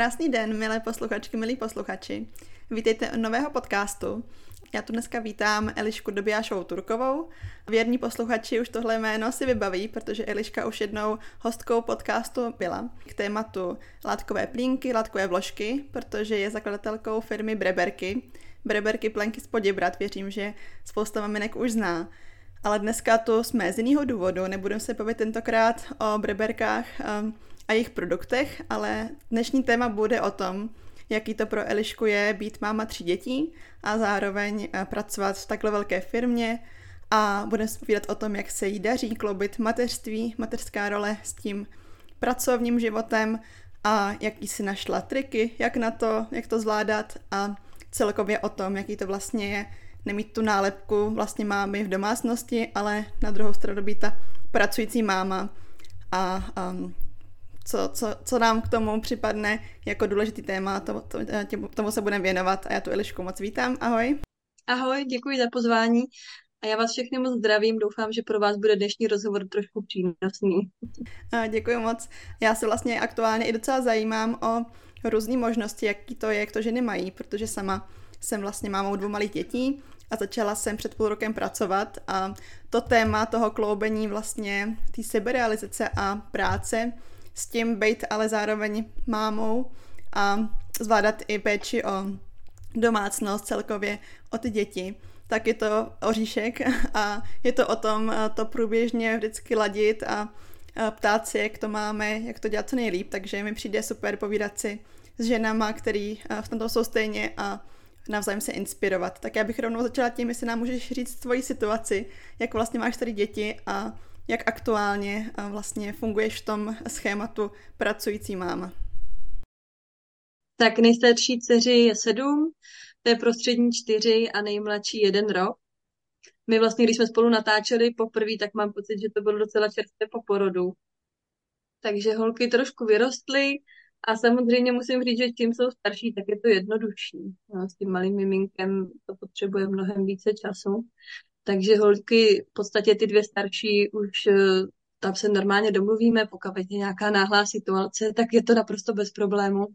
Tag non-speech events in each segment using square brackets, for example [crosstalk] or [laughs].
Krásný den, milé posluchačky, milí posluchači. Vítejte u nového podcastu. Já tu dneska vítám Elišku Dobijášovou Turkovou. Věrní posluchači už tohle jméno si vybaví, protože Eliška už jednou hostkou podcastu byla k tématu látkové plínky, látkové vložky, protože je zakladatelkou firmy Breberky. Breberky plenky z Poděbrat, věřím, že spousta maminek už zná. Ale dneska tu jsme z jiného důvodu, nebudeme se bavit tentokrát o Breberkách a jejich produktech, ale dnešní téma bude o tom, jaký to pro Elišku je být máma tří dětí a zároveň eh, pracovat v takhle velké firmě a budeme povídat o tom, jak se jí daří kloubit mateřství, mateřská role s tím pracovním životem a jaký si našla triky, jak na to, jak to zvládat a celkově o tom, jaký to vlastně je nemít tu nálepku vlastně mámy v domácnosti, ale na druhou stranu být ta pracující máma a um, co, co, co nám k tomu připadne jako důležitý téma, to, to, tě, tomu se budeme věnovat a já tu Elišku moc vítám. Ahoj. Ahoj, děkuji za pozvání a já vás všechny moc zdravím. Doufám, že pro vás bude dnešní rozhovor trošku přínosný. A děkuji moc. Já se vlastně aktuálně i docela zajímám o různé možnosti, jaký to je, jak to ženy mají, protože sama jsem vlastně mámou dvou malých dětí a začala jsem před půl rokem pracovat a to téma toho kloubení vlastně té seberealizace a práce s tím být ale zároveň mámou a zvládat i péči o domácnost celkově, o ty děti, tak je to oříšek [laughs] a je to o tom to průběžně vždycky ladit a ptát si, jak to máme, jak to dělat co nejlíp, takže mi přijde super povídat si s ženama, který v tomto jsou stejně a navzájem se inspirovat. Tak já bych rovnou začala tím, jestli nám můžeš říct tvoji situaci, jak vlastně máš tady děti a jak aktuálně vlastně funguješ v tom schématu pracující máma. Tak nejstarší dceři je sedm, to je prostřední čtyři a nejmladší jeden rok. My vlastně, když jsme spolu natáčeli poprvé, tak mám pocit, že to bylo docela čerstvé po porodu. Takže holky trošku vyrostly, a samozřejmě musím říct, že čím jsou starší, tak je to jednodušší. No, s tím malým miminkem to potřebuje mnohem více času. Takže holky, v podstatě ty dvě starší už eh, tam se normálně domluvíme, pokud je nějaká náhlá situace, tak je to naprosto bez problému.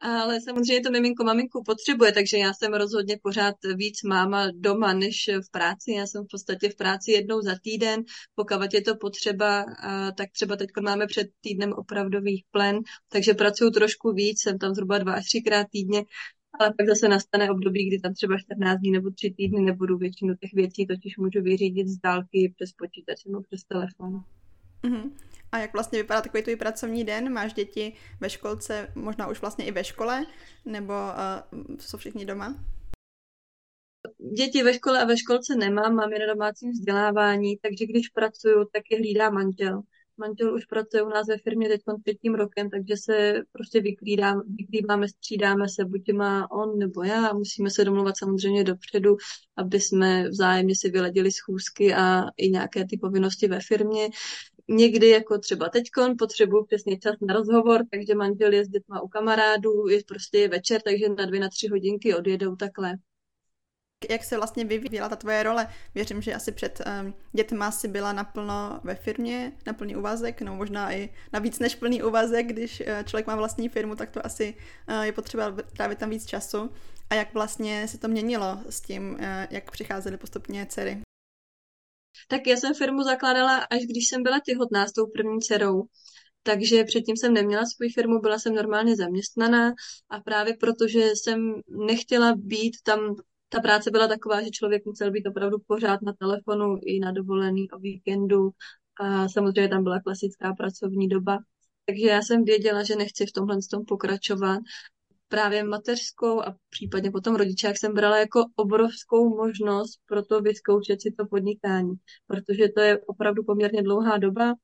Ale samozřejmě to miminko maminku potřebuje, takže já jsem rozhodně pořád víc máma doma než v práci. Já jsem v podstatě v práci jednou za týden, pokud je to potřeba, tak třeba teď máme před týdnem opravdových plen, takže pracuju trošku víc, jsem tam zhruba dva až třikrát týdně, ale pak zase nastane období, kdy tam třeba 14 dní nebo 3 týdny nebudu většinu těch věcí, totiž můžu vyřídit z dálky přes počítač nebo přes telefon. Mm-hmm. A jak vlastně vypadá takový tvůj pracovní den? Máš děti ve školce, možná už vlastně i ve škole, nebo uh, jsou všichni doma? Děti ve škole a ve školce nemám, mám je na domácím vzdělávání, takže když pracuju, tak je hlídá manžel. Manžel už pracuje u nás ve firmě teď třetím rokem, takže se prostě vyklídáme, vyklídáme, střídáme se, buď má on nebo já. Musíme se domluvat samozřejmě dopředu, aby jsme vzájemně si vyladili schůzky a i nějaké ty povinnosti ve firmě někdy jako třeba teďkon potřebuju přesně čas na rozhovor, takže manžel je s dětma u kamarádů, je prostě večer, takže na dvě, na tři hodinky odjedou takhle. Jak se vlastně vyvíjela ta tvoje role? Věřím, že asi před um, dětma si byla naplno ve firmě, na plný úvazek, no možná i na víc než plný úvazek, když uh, člověk má vlastní firmu, tak to asi uh, je potřeba trávit tam víc času. A jak vlastně se to měnilo s tím, uh, jak přicházely postupně dcery? Tak já jsem firmu zakládala, až když jsem byla těhotná s tou první dcerou. Takže předtím jsem neměla svou firmu, byla jsem normálně zaměstnaná a právě protože jsem nechtěla být tam, ta práce byla taková, že člověk musel být opravdu pořád na telefonu i na dovolený o víkendu a samozřejmě tam byla klasická pracovní doba. Takže já jsem věděla, že nechci v tomhle tom pokračovat právě mateřskou a případně potom rodičák jsem brala jako obrovskou možnost pro to vyzkoušet si to podnikání, protože to je opravdu poměrně dlouhá doba.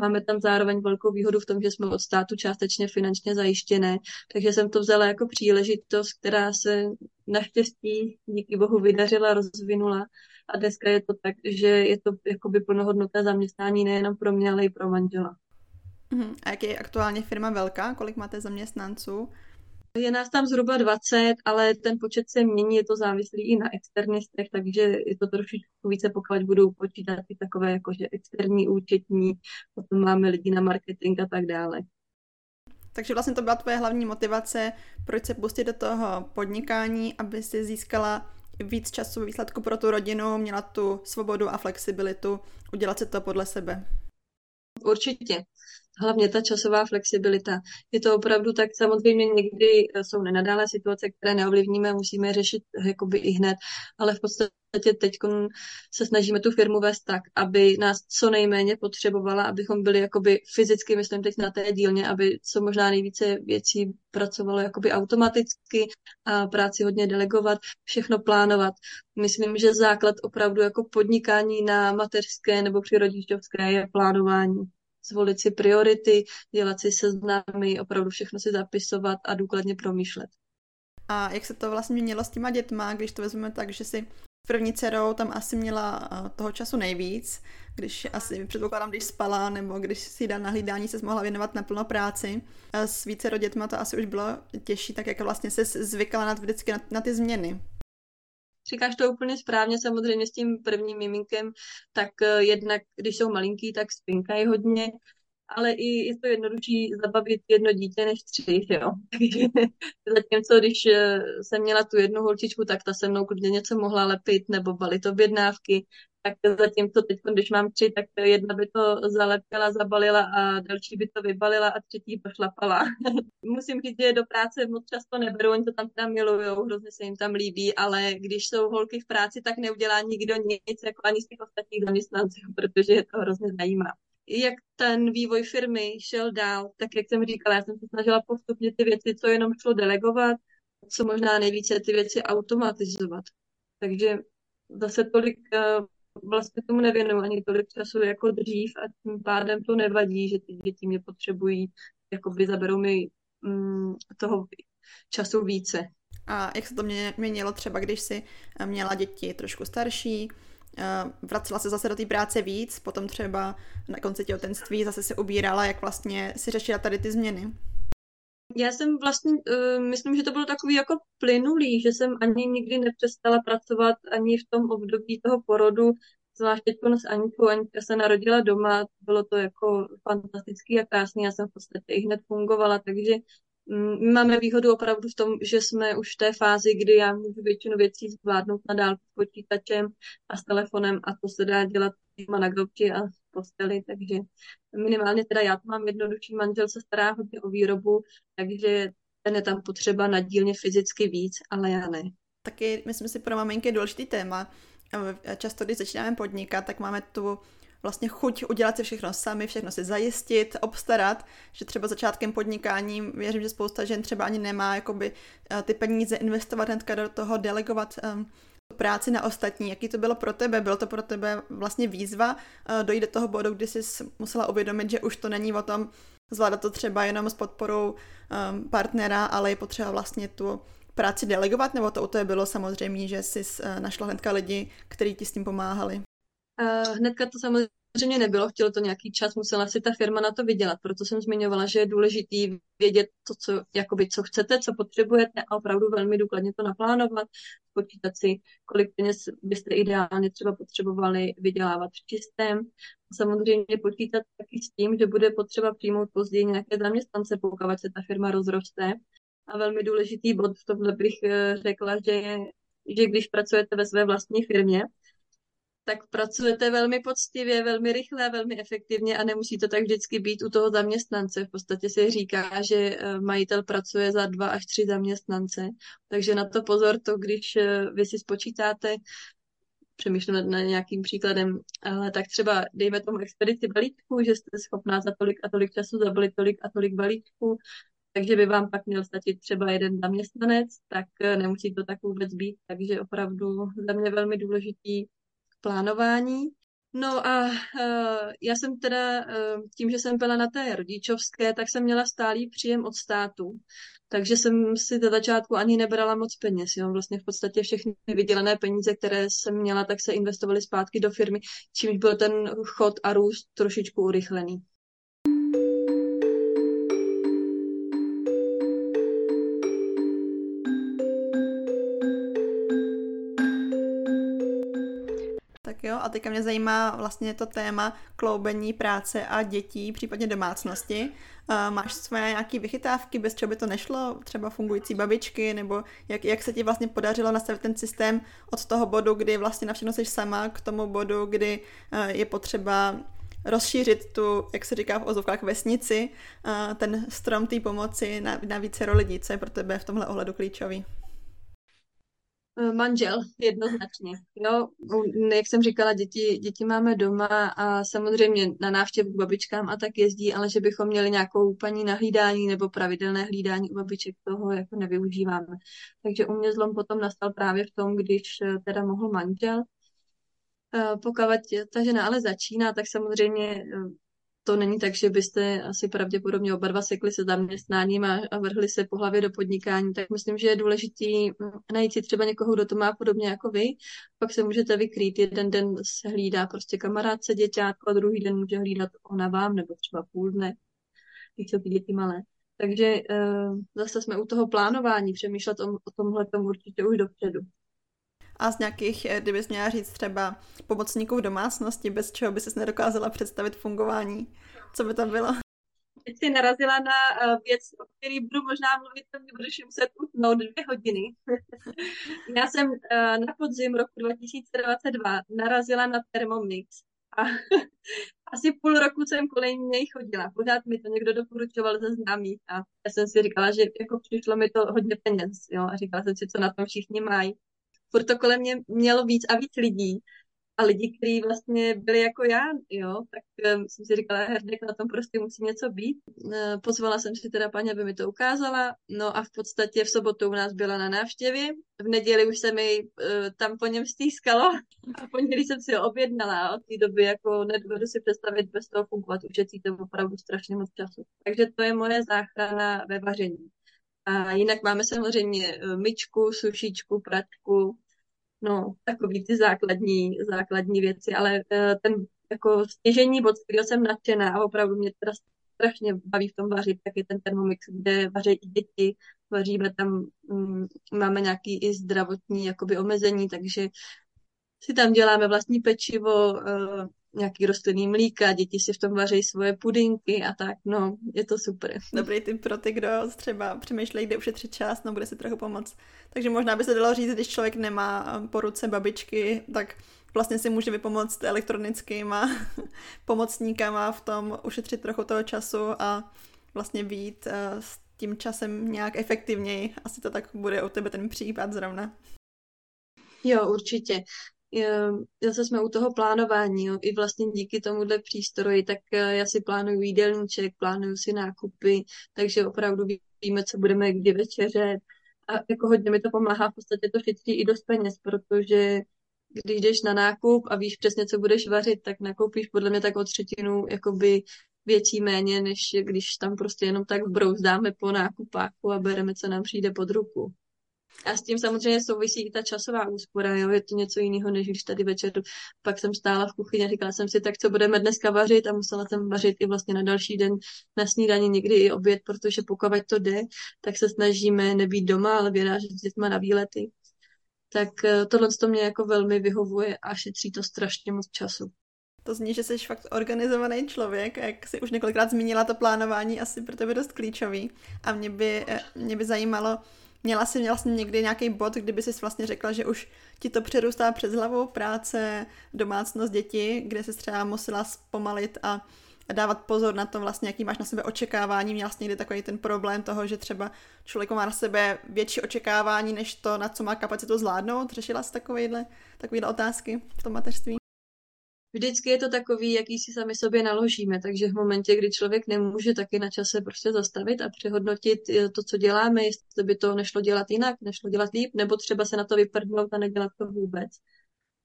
Máme tam zároveň velkou výhodu v tom, že jsme od státu částečně finančně zajištěné, takže jsem to vzala jako příležitost, která se naštěstí díky bohu vydařila, rozvinula a dneska je to tak, že je to jakoby plnohodnotné zaměstnání nejenom pro mě, ale i pro manžela. Uh-huh. A jak je aktuálně firma velká? Kolik máte zaměstnanců? Je nás tam zhruba 20, ale ten počet se mění, je to závislý i na externistech, takže je to trošičku více, pokud budou počítat i takové jako, že externí účetní, potom máme lidi na marketing a tak dále. Takže vlastně to byla tvoje hlavní motivace, proč se pustit do toho podnikání, aby si získala víc času výsledku pro tu rodinu, měla tu svobodu a flexibilitu udělat si to podle sebe. Určitě hlavně ta časová flexibilita. Je to opravdu tak, samozřejmě někdy jsou nenadále situace, které neovlivníme, musíme řešit jakoby i hned, ale v podstatě teď se snažíme tu firmu vést tak, aby nás co nejméně potřebovala, abychom byli jakoby fyzicky, myslím teď na té dílně, aby co možná nejvíce věcí pracovalo jakoby automaticky a práci hodně delegovat, všechno plánovat. Myslím, že základ opravdu jako podnikání na mateřské nebo při rodičovské je plánování zvolit si priority, dělat si seznamy, opravdu všechno si zapisovat a důkladně promýšlet. A jak se to vlastně mělo s těma dětma, když to vezmeme tak, že si první dcerou tam asi měla eh, toho času nejvíc, když asi předpokládám, když spala nebo když si dala na hlídání, se mohla věnovat na plno práci. A s více dětma to asi už bylo těžší, tak jak vlastně se zvykala na, vždycky na, na ty změny. Říkáš to úplně správně, samozřejmě s tím prvním miminkem, tak eh, jednak, když jsou malinký, tak spinkají hodně, ale i je to jednodušší zabavit jedno dítě než tři, jo. Takže [laughs] zatímco, když eh, jsem měla tu jednu holčičku, tak ta se mnou klidně něco mohla lepit nebo balit objednávky, tak zatímco teď, když mám tři, tak jedna by to zalepila, zabalila a další by to vybalila a třetí pošlapala. [laughs] Musím říct, že do práce moc často neberou, oni to tam tam milujou, hrozně se jim tam líbí, ale když jsou holky v práci, tak neudělá nikdo nic, jako ani z těch ostatních zaměstnanců, [laughs] protože je to hrozně zajímá. Jak ten vývoj firmy šel dál, tak jak jsem říkala, já jsem se snažila postupně ty věci, co jenom šlo delegovat, co možná nejvíce ty věci automatizovat. Takže zase tolik eh, vlastně tomu nevěnuju ani tolik času jako dřív a tím pádem to nevadí, že ty děti mě potřebují, jakoby zaberou mi mm, toho času více. A jak se to měnilo třeba, když jsi eh, měla děti trošku starší, eh, vracela se zase do té práce víc, potom třeba na konci těhotenství zase se ubírala, jak vlastně si řešila tady ty změny? Já jsem vlastně, uh, myslím, že to bylo takový jako plynulý, že jsem ani nikdy nepřestala pracovat ani v tom období toho porodu, zvlášť teď s Aničkou. Anička se narodila doma, bylo to jako fantastický a krásný, já jsem v podstatě i hned fungovala, takže mm, my máme výhodu opravdu v tom, že jsme už v té fázi, kdy já můžu většinu věcí zvládnout na dálku s počítačem a s telefonem a to se dá dělat na gauči a v posteli, takže minimálně teda já to mám jednodušší, manžel se stará hodně o výrobu, takže ten je tam potřeba nadílně fyzicky víc, ale já ne. Taky myslím si pro maminky důležitý téma. Často, když začínáme podnikat, tak máme tu vlastně chuť udělat si všechno sami, všechno si zajistit, obstarat, že třeba začátkem podnikání věřím, že spousta žen třeba ani nemá jakoby eh, ty peníze investovat hnedka do toho, delegovat um, práci na ostatní. Jaký to bylo pro tebe? Bylo to pro tebe vlastně výzva uh, dojít do toho bodu, kdy jsi musela uvědomit, že už to není o tom zvládat to třeba jenom s podporou um, partnera, ale je potřeba vlastně tu práci delegovat, nebo to u toho bylo samozřejmě, že jsi uh, našla hnedka lidi, kteří ti s tím pomáhali? Uh, hnedka to samozřejmě samozřejmě nebylo, chtělo to nějaký čas, musela si ta firma na to vydělat. Proto jsem zmiňovala, že je důležitý vědět to, co, jakoby, co chcete, co potřebujete a opravdu velmi důkladně to naplánovat, počítat si, kolik peněz byste ideálně třeba potřebovali vydělávat v čistém. A samozřejmě počítat taky s tím, že bude potřeba přijmout později nějaké zaměstnance, pokud se ta firma rozroste. A velmi důležitý bod v tomhle bych eh, řekla, že, je, že když pracujete ve své vlastní firmě, tak pracujete velmi poctivě, velmi rychle, velmi efektivně a nemusí to tak vždycky být u toho zaměstnance. V podstatě se říká, že eh, majitel pracuje za dva až tři zaměstnance, takže na to pozor, to když eh, vy si spočítáte, přemýšlím nad, nějakým příkladem, ale tak třeba dejme tomu expedici balíčku, že jste schopná za tolik a tolik času zabalit tolik a tolik balíčků, takže by vám pak měl stačit třeba jeden zaměstnanec, tak eh, nemusí to tak vůbec být, takže opravdu za mě velmi důležitý plánování. No a uh, já jsem teda, uh, tím, že jsem byla na té rodičovské, tak jsem měla stálý příjem od státu. Takže jsem si do začátku ani nebrala moc peněz. Jo. Vlastně v podstatě všechny vydělené peníze, které jsem měla, tak se investovaly zpátky do firmy, čímž byl ten chod a růst trošičku urychlený. A teďka mě zajímá vlastně to téma kloubení práce a dětí, případně domácnosti. Uh, máš své nějaké vychytávky, bez čeho by to nešlo? Třeba fungující babičky, nebo jak, jak se ti vlastně podařilo nastavit ten systém od toho bodu, kdy vlastně na všechno jsi sama, k tomu bodu, kdy uh, je potřeba rozšířit tu, jak se říká v ozovkách, vesnici, uh, ten strom té pomoci na, na více lidí, co je pro tebe v tomhle ohledu klíčový? Eh, manžel, jednoznačně. Jo, jak jsem říkala, děti, děti máme doma a samozřejmě na návštěvu k babičkám a tak jezdí, ale že bychom měli nějakou paní na hlídání nebo pravidelné hlídání u babiček, toho jako nevyužíváme. Takže u mě zlom potom nastal právě v tom, když eh, teda mohl manžel. Eh, pokud ta žena ale začíná, tak samozřejmě to není tak, že byste asi pravděpodobně oba dva sekli se zaměstnáním a, a vrhli se po hlavě do podnikání, tak myslím, že je důležitý najít si třeba někoho, kdo to má podobně jako vy, pak se můžete vykrýt, jeden den se hlídá prostě kamarádce děťátko a druhý den může hlídat ona vám, nebo třeba půl dne, když jsou ty děti malé. Takže uh, zase jsme u toho plánování, přemýšlet o, o tomhle určitě už dopředu. A z nějakých, eh, kdybys měla říct třeba pomocníků v domácnosti, bez čeho by ses nedokázala představit fungování, co by tam bylo? Teď jsi narazila na uh, věc, o které budu možná mluvit, to mi budeš muset utnout dvě hodiny. [laughs] Já jsem uh, na podzim roku 2022 narazila na Thermomix a [laughs] asi půl roku jsem kolem něj chodila. Pořád mi to někdo doporučoval ze známých a já jsem si říkala, že jako přišlo mi to hodně peněz, jo, a říkala jsem si, co na tom všichni mají furt to kolem mě mělo víc a víc lidí. A lidi, kteří vlastně byli jako já, jo, tak um, jsem si říkala, herdek, na tom prostě musí něco být. Uh, pozvala jsem si teda paní, aby mi to ukázala, no a v podstatě v sobotu u nás byla na návštěvě, v neděli už se mi uh, tam po něm stýskalo a v pondělí jsem si ho objednala a od té doby jako nedovedu si představit bez toho fungovat, ušetří to opravdu strašně moc času. Takže to je moje záchrana ve vaření. A jinak máme samozřejmě eh, myčku, sušičku, pračku, no, takový ty základní, základní věci, ale eh, ten jako stěžení bod, z kterého jsem nadšená a opravdu mě teda strašně baví v tom vařit, tak je ten Thermomix, kde vaří i děti, vaříme tam, um, máme nějaký i zdravotní jakoby omezení, takže si tam děláme vlastní pečivo, uh, nějaký rostlinný mlíka, děti si v tom vaří svoje pudinky a tak, no, je to super. Dobrý tip pro ty, kdo třeba přemýšlejí, kde ušetřit čas, no bude si trochu pomoct. Takže možná by se dalo říct, když člověk nemá po ruce babičky, tak vlastně si může vypomoct elektronickýma [laughs] pomocníkama v tom ušetřit trochu toho času a vlastně být eh, s tím časem nějak efektivněji. Asi to tak bude u tebe ten případ zrovna. Jo, určitě zase jsme u toho plánování, jo. i vlastně díky tomuhle přístroji, tak eh, já si plánuju jídelníček, plánuju si nákupy, takže opravdu víme, co budeme kdy večeřet a jako hodně mi to pomáhá, v podstatě to šetří i dost peněz, protože když jdeš na nákup a víš přesně, co budeš vařit, tak nakoupíš podle mě tak o třetinu jakoby větší méně, než když tam prostě jenom tak brouzdáme po nákupáku a bereme, co nám přijde pod ruku. A s tím samozřejmě souvisí i ta časová úspora, jo? je to něco jiného, než když tady večer pak jsem stála v kuchyni a říkala jsem si, tak co budeme dneska vařit a musela jsem vařit i vlastně na další den na snídaní, někdy i oběd, protože pokud to jde, tak se snažíme nebýt doma, ale vyrážet s dětma na výlety. Tak eh, tohle to mě jako velmi vyhovuje a šetří to strašně moc času. To zní, že jsi fakt organizovaný člověk, jak si už několikrát zmínila, to plánování asi pro tebe dost klíčový. A mě by, eh, mě by zajímalo, Měla jsi vlastně někdy nějaký bod, kdyby jsi vlastně řekla, že už ti to přerůstá přes hlavu, práce, domácnost, děti, kde jsi třeba musela zpomalit a dávat pozor na to vlastně, jaký máš na sebe očekávání. Měla jsi někdy takový ten problém toho, že třeba člověk má na sebe větší očekávání, než to, na co má kapacitu zvládnout. Řešila jsi takovýhle, takovýhle otázky v tom mateřství? Vždycky je to takový, jaký si sami sobě naložíme, takže v momentě, kdy člověk nemůže taky na čase prostě zastavit a přehodnotit eh, to, co děláme, jestli by to nešlo dělat jinak, nešlo dělat líp, nebo třeba se na to vyprdnout a nedělat to vůbec.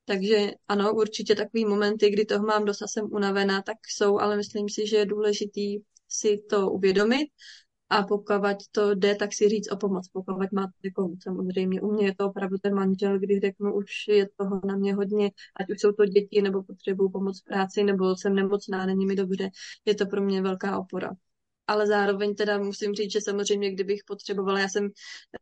Takže ano, určitě takový momenty, kdy toho mám dost a jsem unavená, tak jsou, ale myslím si, že je důležitý si to uvědomit a pokud to jde, tak si říct o pomoc, pokud máte někoho. Samozřejmě u mě je to opravdu ten manžel, když řeknu, už je toho na mě hodně, ať už jsou to děti, nebo potřebuju pomoc v práci, nebo jsem nemocná, není mi dobře, je to pro mě velká opora. ale zároveň teda musím říct, že samozřejmě, kdybych potřebovala, já jsem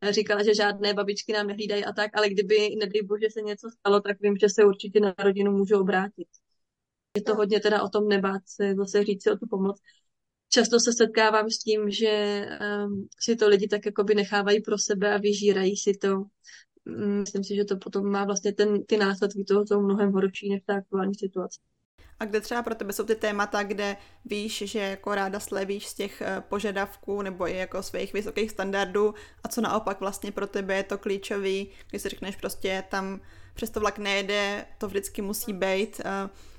eh, říkala, že žádné babičky nám nehlídají a tak, ale kdyby, nedej bože, se něco stalo, tak vím, že se určitě na rodinu můžu obrátit. Je to hodně teda o tom nebát se, zase říct si o tu pomoc. Často se setkávám s tím, že um, si to lidi tak jakoby nechávají pro sebe a vyžírají si to. Mm, myslím si, že to potom má vlastně ten, ty následky toho jsou mnohem horší než ta aktuální situace. A kde třeba pro tebe jsou ty témata, kde víš, že jako ráda slevíš z těch eh, požadavků nebo i jako svých vysokých standardů a co naopak vlastně pro tebe je to klíčový, když si řekneš prostě tam přes to vlak nejede, to vždycky musí být.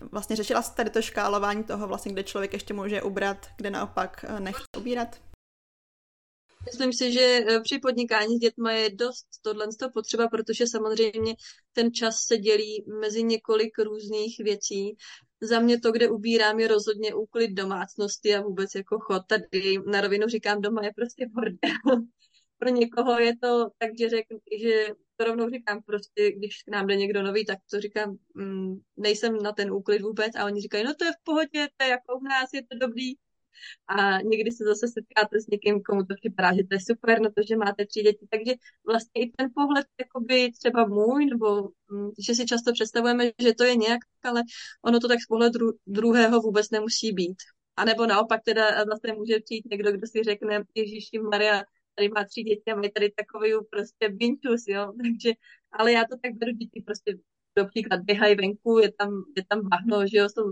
Vlastně řešila jsi tady to škálování toho vlastně, kde člověk ještě může ubrat, kde naopak eh, nechce ubírat? Myslím si, že eh, při podnikání s dětma je dost tohle potřeba, protože samozřejmě ten čas se dělí mezi několik různých věcí. Za mě to, kde ubírám, je rozhodně úklid domácnosti a vůbec jako chod. Tady na rovinu říkám, doma je prostě bordel. [laughs] Pro někoho je to tak, že, řek, že to rovnou říkám, prostě když k nám jde někdo nový, tak to říkám, mm, nejsem na ten úklid vůbec a oni říkají, no to je v pohodě, to je jako u nás, je to dobrý, a někdy se zase setkáte s někým, komu to připadá, že to je super, no to, že máte tři děti. Takže vlastně i ten pohled, jakoby třeba můj, nebo mm, že si často představujeme, že to je nějak, ale ono to tak z pohledu druhého vůbec nemusí být. A nebo naopak teda zase může přijít někdo, kdo si řekne, Ježíši Maria, tady má tři děti a mají tady takový prostě binčus, jo, [laughs] takže, ale já to tak beru, děti prostě například běhají venku, je tam, je tam bahno, že jo, jsou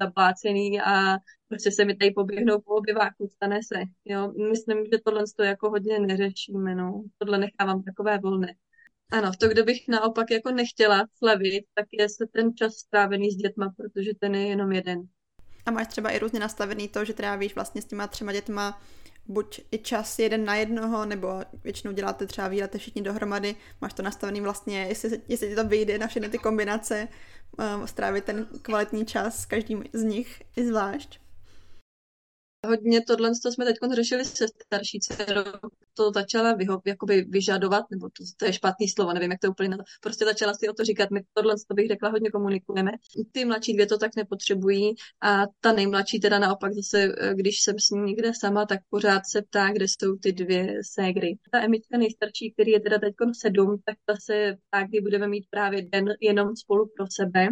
zaplácený a prostě se mi tady poběhnou po obyváku, stane se. Jo? Myslím, že tohle to jako hodně neřešíme, no. Tohle nechávám takové volné. Ano, to, kde bych naopak jako nechtěla slevit, tak je se ten čas strávený s dětma, protože ten je jenom jeden. A máš třeba i různě nastavený to, že trávíš vlastně s těma třema dětma buď i čas jeden na jednoho, nebo většinou děláte třeba výlety všichni dohromady, máš to nastavený vlastně, jestli, jestli ti to vyjde na všechny ty kombinace, uh, strávit ten kvalitní čas s každým z nich i zvlášť. Hodně tohle to jsme teď řešili se starší dcerou, to začala vyho, jakoby vyžadovat, nebo to, to, je špatný slovo, nevím, jak to úplně na to. Prostě začala si o to říkat, my tohle to bych řekla, hodně komunikujeme. Ty mladší dvě to tak nepotřebují a ta nejmladší teda naopak zase, když jsem s ní někde sama, tak pořád se ptá, kde jsou ty dvě ségry. Ta Emička nejstarší, který je teda teď sedm, tak ta se ptá, kdy budeme mít právě den jenom spolu pro sebe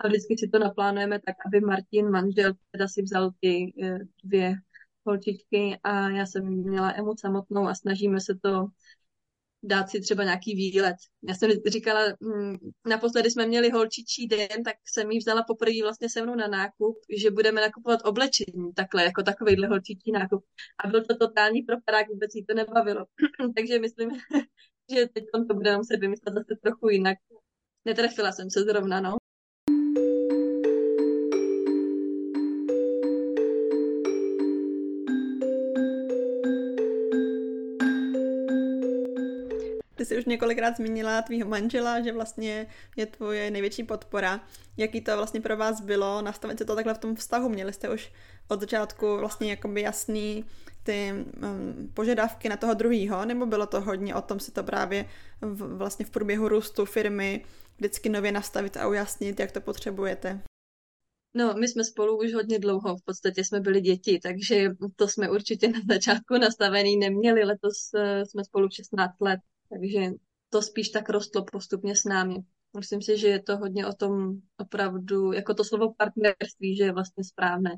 a vždycky si to naplánujeme tak, aby Martin, manžel, teda si vzal ty eh, dvě holčičky a já jsem měla emu samotnou a snažíme se to dát si třeba nějaký výlet. Já jsem říkala, hm, naposledy jsme měli holčičí den, tak jsem jí vzala poprvé vlastně se mnou na nákup, že budeme nakupovat oblečení, takhle, jako takovýhle holčičí nákup. A byl to totální propadák, vůbec jí to nebavilo. [clears throat] Takže myslím, [laughs] že teď to budeme muset vymyslet zase trochu jinak. Netrefila jsem se zrovna, no. Ty jsi už několikrát zmínila tvýho manžela, že vlastně je tvoje největší podpora. Jaký to vlastně pro vás bylo nastavit se to takhle v tom vztahu? Měli jste už od začátku vlastně jakoby jasný ty um, požadavky na toho druhýho, nebo bylo to hodně o tom si to právě v, vlastně v průběhu růstu firmy vždycky nově nastavit a ujasnit, jak to potřebujete? No, my jsme spolu už hodně dlouho, v podstatě jsme byli děti, takže to jsme určitě na začátku nastavený neměli. Letos uh, jsme spolu 16 let, takže to spíš tak rostlo postupně s námi. Myslím si, že je to hodně o tom opravdu, jako to slovo partnerství, že je vlastně správné.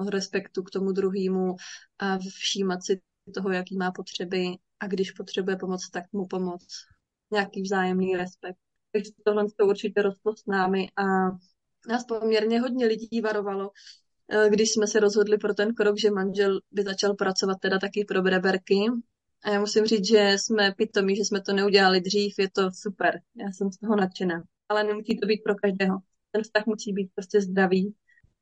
O respektu k tomu druhému a všímat si toho, jaký má potřeby a když potřebuje pomoc, tak mu pomoc. Nějaký vzájemný respekt. Takže tohle to určitě rostlo s námi a nás poměrně hodně lidí varovalo, eh, když jsme se rozhodli pro ten krok, že manžel by začal pracovat teda taky pro breberky, a já musím říct, že jsme pitomí, že jsme to neudělali dřív, je to super. Já jsem z toho nadšená. Ale nemusí to být pro každého. Ten vztah musí být prostě zdravý.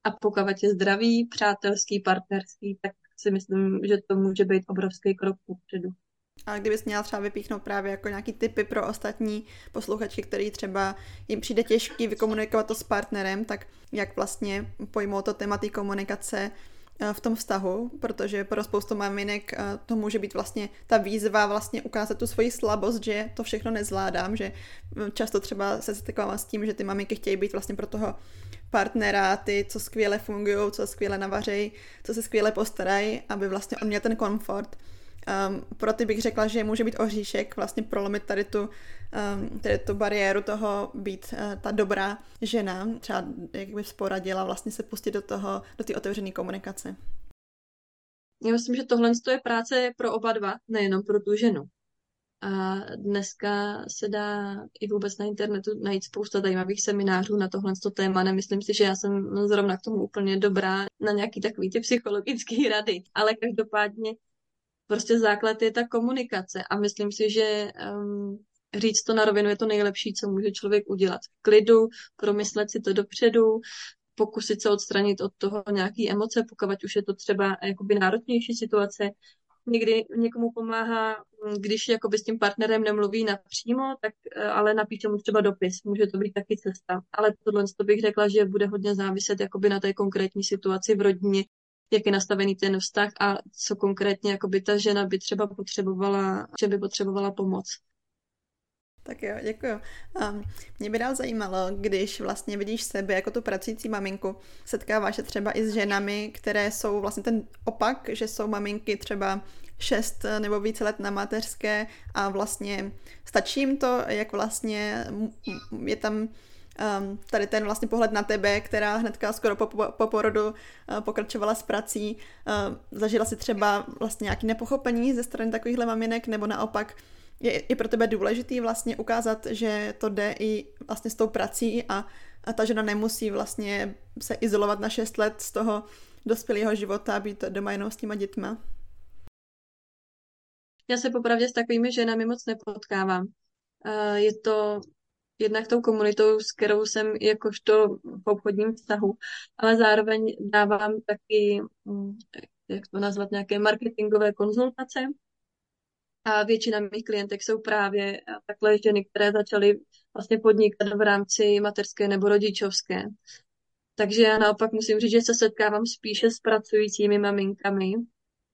A pokud je zdravý, přátelský, partnerský, tak si myslím, že to může být obrovský krok kupředu. A kdybys měla třeba vypíchnout právě jako nějaký typy pro ostatní posluchačky, který třeba jim přijde těžký vykomunikovat to s partnerem, tak jak vlastně pojmout to téma té komunikace v tom vztahu, protože pro spoustu maminek to může být vlastně ta výzva vlastně ukázat tu svoji slabost, že to všechno nezvládám, že často třeba se setkávám s tím, že ty maminky chtějí být vlastně pro toho partnera, ty, co skvěle fungují, co skvěle navařejí, co se skvěle postarají, aby vlastně on měl ten komfort. Um, pro ty bych řekla, že může být oříšek vlastně prolomit tady tu, um, tady tu bariéru toho být uh, ta dobrá žena, třeba jak bych poradila vlastně se pustit do toho, do té otevřené komunikace. Já myslím, že tohle je práce pro oba dva, nejenom pro tu ženu. A dneska se dá i vůbec na internetu najít spousta zajímavých seminářů na tohle téma. Nemyslím si, že já jsem zrovna k tomu úplně dobrá na nějaký takový ty psychologické rady, ale každopádně prostě základ je ta komunikace a myslím si, že um, říct to na rovinu je to nejlepší, co může člověk udělat. V klidu, promyslet si to dopředu, pokusit se odstranit od toho nějaké emoce, pokud už je to třeba jakoby náročnější situace. Někdy někomu pomáhá, když jakoby s tím partnerem nemluví napřímo, tak eh, ale napíše mu třeba dopis. Může to být taky cesta. Ale tohle to bych řekla, že bude hodně záviset jakoby na té konkrétní situaci v rodině, jak je nastavený ten vztah a co konkrétně jakoby ta žena by třeba potřebovala, že by potřebovala pomoc. Tak jo, děkuji. Um, mě by dál zajímalo, když vlastně vidíš sebe jako tu pracující maminku, setkáváš se třeba i s ženami, které jsou vlastně ten opak, že jsou maminky třeba šest nebo více let na mateřské a vlastně stačí jim to, jak vlastně je tam um, tady ten vlastně pohled na tebe, která hnedka skoro po, po porodu uh, pokračovala s prací, uh, zažila si třeba vlastně nějaké nepochopení ze strany takovýchhle maminek, nebo naopak je i pro tebe důležitý vlastně ukázat, že to jde i vlastně s tou prací a, a ta žena nemusí vlastně se izolovat na 6 let z toho dospělého života a být doma jenom s těma dětma. Já se popravdě s takovými ženami moc nepotkávám. Je to jednak tou komunitou, s kterou jsem jakožto v obchodním vztahu, ale zároveň dávám taky, mm, jak to nazvat, nějaké marketingové konzultace. A většina mých klientek jsou právě takhle ženy, které začaly vlastně podnikat v rámci materské nebo rodičovské. Takže já naopak musím říct, že se setkávám spíše s pracujícími maminkami,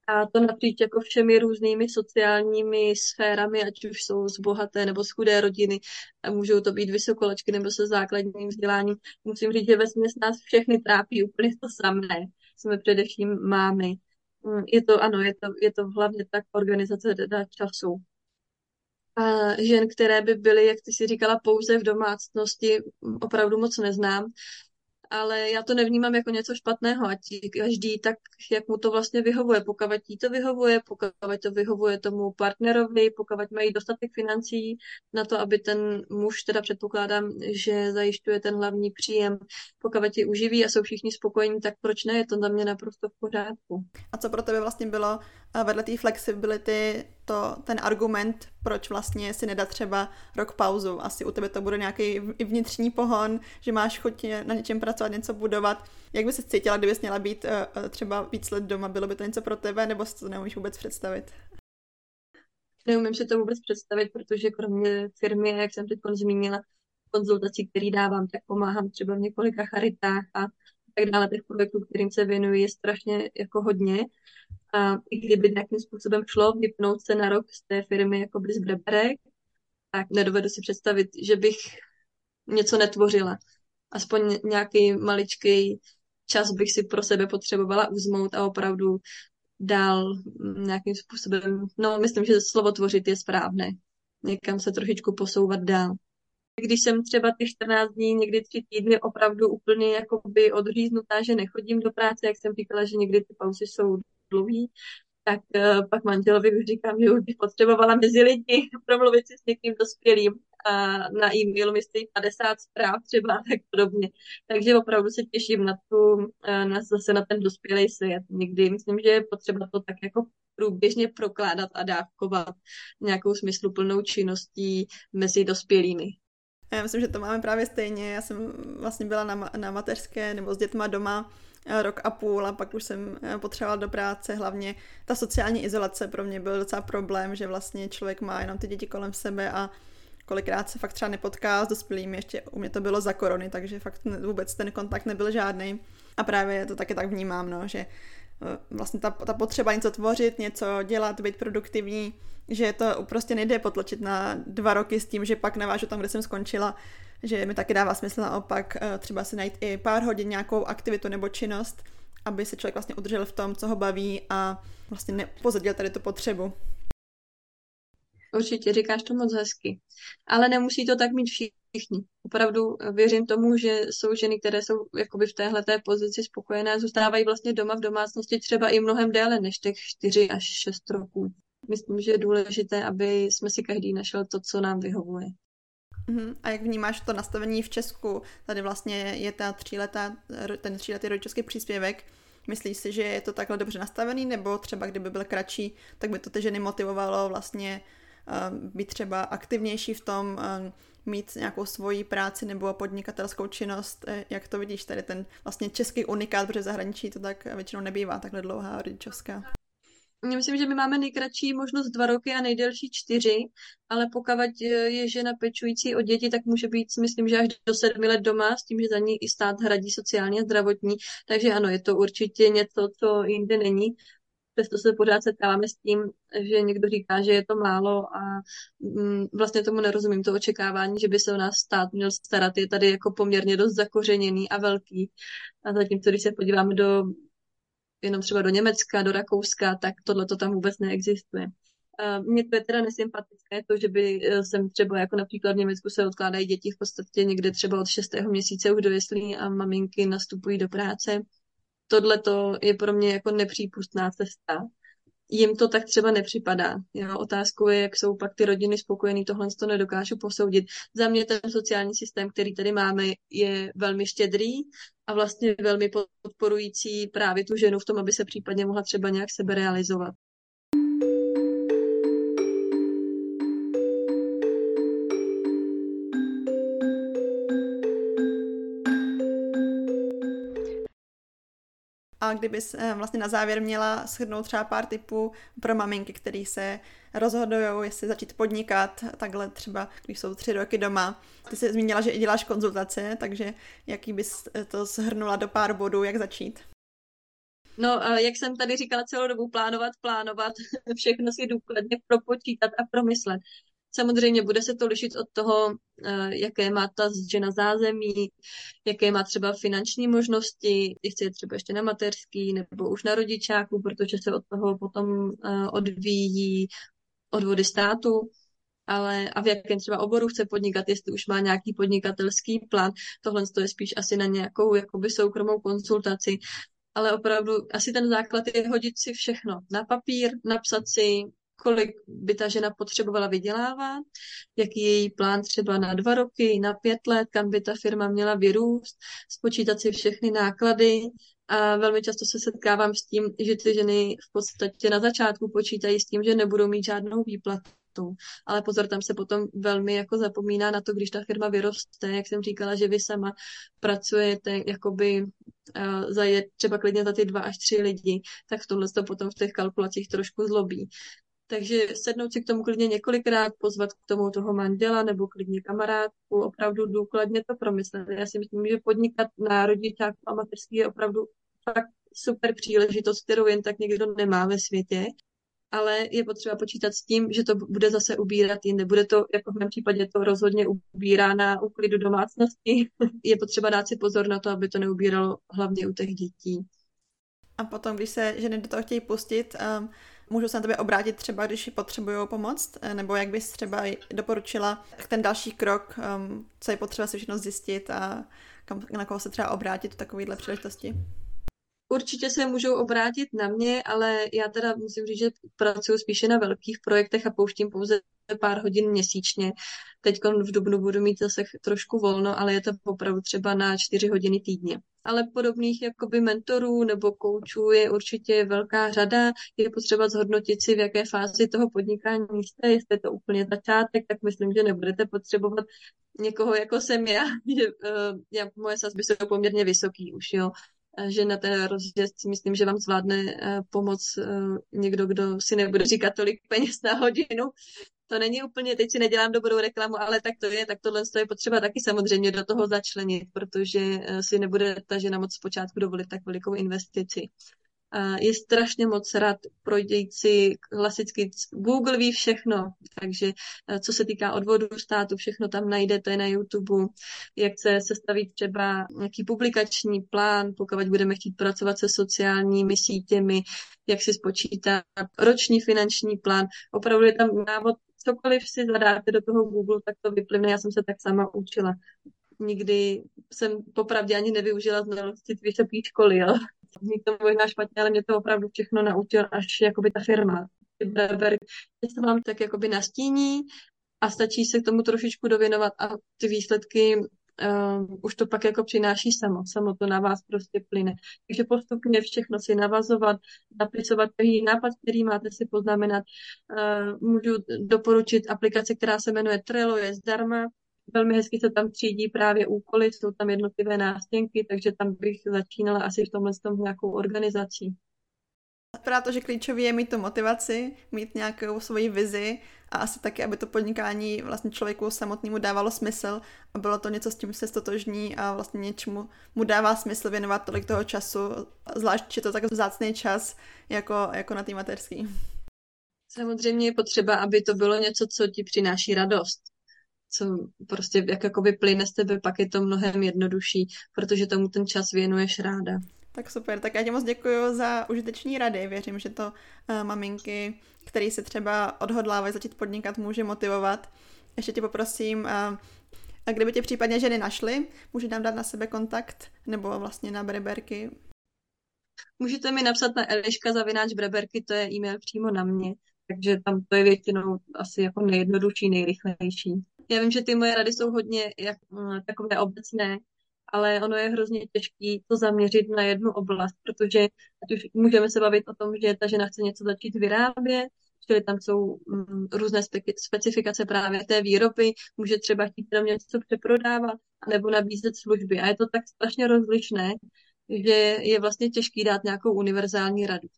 a to napříč jako všemi různými sociálními sférami, ať už jsou z bohaté nebo z chudé rodiny, a můžou to být vysokolačky nebo se základním vzděláním. Musím říct, že ve nás všechny trápí úplně to samé. Jsme především mámy. Mm, je to, ano, je to, je to hlavně tak organizace času. A žen, které by byly, jak ty si říkala, pouze v domácnosti, opravdu moc neznám ale já to nevnímám jako něco špatného, ať každý tak, jak mu to vlastně vyhovuje. Pokud jí to vyhovuje, pokud to vyhovuje tomu partnerovi, pokud mají dostatek financí na to, aby ten muž, teda předpokládám, že zajišťuje ten hlavní příjem, pokud ji uživí a jsou všichni spokojení, tak proč ne? Je to na mě naprosto v pořádku. A co pro tebe vlastně bylo vedle té flexibility to, ten argument, proč vlastně si nedat třeba rok pauzu. Asi u tebe to bude nějaký vnitřní pohon, že máš chuť na něčem pracovat, něco budovat. Jak by se cítila, kdybys měla být uh, třeba víc let doma? Bylo by to něco pro tebe, nebo si to neumíš vůbec představit? Neumím si to vůbec představit, protože kromě firmy, jak jsem teď zmínila, konzultací, který dávám, tak pomáhám třeba v několika charitách a tak dále. Těch projektů, kterým se věnuji, je strašně jako hodně. A i kdyby nějakým způsobem šlo vypnout se na rok z té firmy jako z breberek, tak nedovedu si představit, že bych něco netvořila. Aspoň nějaký maličký čas bych si pro sebe potřebovala uzmout a opravdu dál nějakým způsobem, no myslím, že slovo tvořit je správné. Někam se trošičku posouvat dál. Když jsem třeba ty 14 dní, někdy tři týdny opravdu úplně jakoby odříznutá, že nechodím do práce, jak jsem říkala, že někdy ty pauzy jsou dlouhý, tak uh, pak manželovi už říkám, že už bych potřebovala mezi lidi [laughs] promluvit si s někým dospělým a na e-mailu mi stojí 50 zpráv třeba a tak podobně. Takže opravdu se těším na tu, uh, na, zase na ten dospělý svět. Někdy myslím, že je potřeba to tak jako průběžně prokládat a dávkovat nějakou smysluplnou činností mezi dospělými. Já myslím, že to máme právě stejně. Já jsem vlastně byla na, na mateřské nebo s dětma doma Eh, rok a půl a pak už jsem eh, potřebovala do práce. Hlavně ta sociální izolace pro mě byl docela problém, že vlastně člověk má jenom ty děti kolem sebe a kolikrát se fakt třeba nepotká s dospělými, ještě u mě to bylo za korony, takže fakt vůbec ten kontakt nebyl žádný. A právě to taky tak vnímám, no, že vlastně ta, ta potřeba něco tvořit, něco dělat, být produktivní, že to prostě nejde potlačit na dva roky s tím, že pak navážu tam, kde jsem skončila, že mi taky dává smysl naopak eh, třeba si najít i pár hodin nějakou aktivitu nebo činnost, aby se člověk vlastně udržel v tom, co ho baví a vlastně nepozadil tady tu potřebu. Určitě, říkáš to moc hezky. Ale nemusí to tak mít všichni. Opravdu věřím tomu, že jsou ženy, které jsou jakoby v téhle pozici spokojené, zůstávají vlastně doma v domácnosti třeba i mnohem déle než těch 4 až 6 roků. Myslím, že je důležité, aby jsme si každý našel to, co nám vyhovuje. Uh-huh. A jak vnímáš to nastavení v Česku? Tady vlastně je ta tříletá, ten tříletý rodičovský příspěvek. Myslíš si, že je to takhle dobře nastavený, nebo třeba kdyby byl kratší, tak by to ty ženy motivovalo vlastně být třeba aktivnější v tom, uh, mít nějakou svoji práci nebo podnikatelskou činnost. Eh, jak to vidíš, tady ten vlastně český unikát, protože zahraničí to tak většinou nebývá takhle dlouhá rodičovská. Myslím, že my máme nejkratší možnost dva roky a nejdelší čtyři, ale pokud je žena pečující o děti, tak může být, myslím, že až do sedmi let doma, s tím, že za ní i stát hradí sociálně a zdravotní. Takže ano, je to určitě něco, co jinde není. Přesto se pořád setkáváme s tím, že někdo říká, že je to málo a mm, vlastně tomu nerozumím. To očekávání, že by se o nás stát měl starat, je tady jako poměrně dost zakořeněný a velký. A zatímco, když se podíváme do jenom třeba do Německa, do Rakouska, tak tohle to tam vůbec neexistuje. Mně to je teda nesympatické, to, že by e, jsem třeba jako například v Německu se odkládají děti v podstatě někde třeba od 6. měsíce už do jeslí a maminky nastupují do práce. Tohle to je pro mě jako nepřípustná cesta. Jim to tak třeba nepřipadá. Jo? Otázkou je, jak jsou pak ty rodiny spokojený, tohle to nedokážu posoudit. Za mě ten sociální systém, který tady máme, je velmi štědrý a vlastně velmi podporující právě tu ženu v tom, aby se případně mohla třeba nějak sebe A kdybys eh, vlastně na závěr měla shrnout třeba pár tipů pro maminky, které se rozhodují, jestli začít podnikat, takhle třeba, když jsou tři roky doma. Ty jsi zmínila, že i děláš konzultace, takže jaký bys eh, to shrnula do pár bodů, jak začít? No, jak jsem tady říkala celou dobu, plánovat, plánovat, [laughs] všechno si důkladně propočítat a promyslet. Samozřejmě bude se to lišit od toho, eh, jaké má ta žena zázemí, jaké má třeba finanční možnosti, jestli je třeba ještě na mateřský nebo už na rodičáku, protože se od toho potom eh, odvíjí odvody státu, ale a v jakém třeba oboru chce podnikat, jestli už má nějaký podnikatelský plán, tohle je spíš asi na nějakou jakoby soukromou konsultaci, ale opravdu asi ten základ je hodit si všechno na papír, napsat si, kolik by ta žena potřebovala vydělávat, jaký je její plán třeba na dva roky, na pět let, kam by ta firma měla vyrůst, spočítat si všechny náklady a velmi často se setkávám s tím, že ty ženy v podstatě na začátku počítají s tím, že nebudou mít žádnou výplatu. Ale pozor, tam se potom velmi jako zapomíná na to, když ta firma vyroste, jak jsem říkala, že vy sama pracujete jakoby uh, za je, třeba klidně za ty dva až tři lidi, tak v tomhle to potom v těch kalkulacích trošku zlobí. Takže sednout si k tomu klidně několikrát, pozvat k tomu toho manžela nebo klidně kamarádku, opravdu důkladně to promyslet. Já si myslím, že podnikat na rodičáku a mateřský je opravdu fakt super příležitost, kterou jen tak někdo nemá ve světě ale je potřeba počítat s tím, že to bude zase ubírat jinde. Bude to, jako v mém případě, to rozhodně ubírá na úklidu domácnosti. [laughs] je potřeba dát si pozor na to, aby to neubíralo hlavně u těch dětí. A potom, když se ženy do toho chtějí pustit, um, Můžu se na tebe obrátit třeba, když potřebují pomoc, eh, nebo jak bys třeba doporučila ten další krok, um, co je potřeba si všechno zjistit a kam, na koho se třeba obrátit v takovéhle příležitosti? Určitě se můžou obrátit na mě, ale já teda musím říct, že pracuji spíše na velkých projektech a pouštím pouze pár hodin měsíčně. Teď v Dubnu budu mít zase trošku volno, ale je to opravdu třeba na čtyři hodiny týdně. Ale podobných jakoby mentorů nebo koučů je určitě velká řada. Je potřeba zhodnotit si, v jaké fázi toho podnikání jste. Jestli je to úplně začátek, tak myslím, že nebudete potřebovat někoho jako jsem já, [laughs] že uh, já, moje sazby jsou poměrně vysoký už, jo že na ten rozjezd si myslím, že vám zvládne uh, pomoc uh, někdo, kdo si nebude říkat tolik peněz na hodinu, to není úplně, teď si nedělám dobrou reklamu, ale tak to je, tak tohle je potřeba taky samozřejmě do toho začlenit, protože eh, si nebude ta žena moc zpočátku dovolit tak velikou investici. Je strašně moc rad projít si klasicky. Google ví všechno, takže co se týká odvodu státu, všechno tam najdete na YouTube, jak se sestavit třeba nějaký publikační plán, pokud budeme chtít pracovat se sociálními sítěmi, jak si spočítat roční finanční plán. Opravdu je tam návod, cokoliv si zadáte do toho Google, tak to vyplyne. Já jsem se tak sama učila. Nikdy jsem popravdě ani nevyužila znalosti vysoké školy, jo. Zní to možná špatně, ale mě to opravdu všechno naučil až jakoby ta firma. Breber se vám tak jakoby nastíní a stačí se k tomu trošičku dověnovat a ty výsledky uh, už to pak jako přináší samo, samo to na vás prostě plyne. Takže postupně všechno si navazovat, napisovat každý nápad, který máte si poznamenat. Uh, můžu doporučit aplikaci, která se jmenuje Trello, je zdarma, velmi hezky se tam třídí právě úkoly, jsou tam jednotlivé nástěnky, takže tam bych začínala asi v tomhle s tom nějakou organizací. Vypadá to, že klíčový je mít tu motivaci, mít nějakou svoji vizi a asi taky, aby to podnikání vlastně člověku samotnému dávalo smysl a bylo to něco, s tím se stotožní a vlastně něčemu mu dává smysl věnovat tolik toho času, zvlášť, že to tak vzácný čas jako, jako na té mateřský. Samozřejmě je potřeba, aby to bylo něco, co ti přináší radost co prostě jak jakoby plyne z tebe, pak je to mnohem jednodušší, protože tomu ten čas věnuješ ráda. Tak super, tak já ti moc děkuji za užiteční rady. Věřím, že to uh, maminky, které se třeba odhodlávají začít podnikat, může motivovat. Ještě tě poprosím, uh, a kdyby tě případně ženy našly, může nám dát na sebe kontakt nebo vlastně na Breberky? Můžete mi napsat na Eliška zavináč Breberky, to je e-mail přímo na mě, takže tam to je většinou asi jako nejjednodušší, nejrychlejší. Já vím, že ty moje rady jsou hodně jak, mm, takové obecné, ale ono je hrozně těžké to zaměřit na jednu oblast, protože ať už můžeme se bavit o tom, že ta žena chce něco začít vyrábět, čili tam jsou mm, různé spe- specifikace právě té výroby, může třeba chtít tam něco přeprodávat, nebo nabízet služby. A je to tak strašně rozlišné, že je vlastně těžký dát nějakou univerzální radu.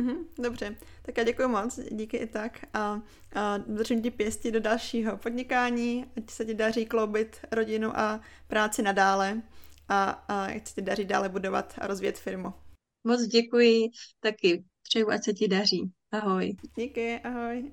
Mm-hmm, dobře, tak já děkuji moc, díky i tak a, a držím ti pěstí do dalšího podnikání, ať se ti daří kloubit rodinu a práci nadále a, a ať se ti daří dále budovat a rozvíjet firmu. Moc děkuji, taky přeju, ať se ti daří. Ahoj. Díky, ahoj.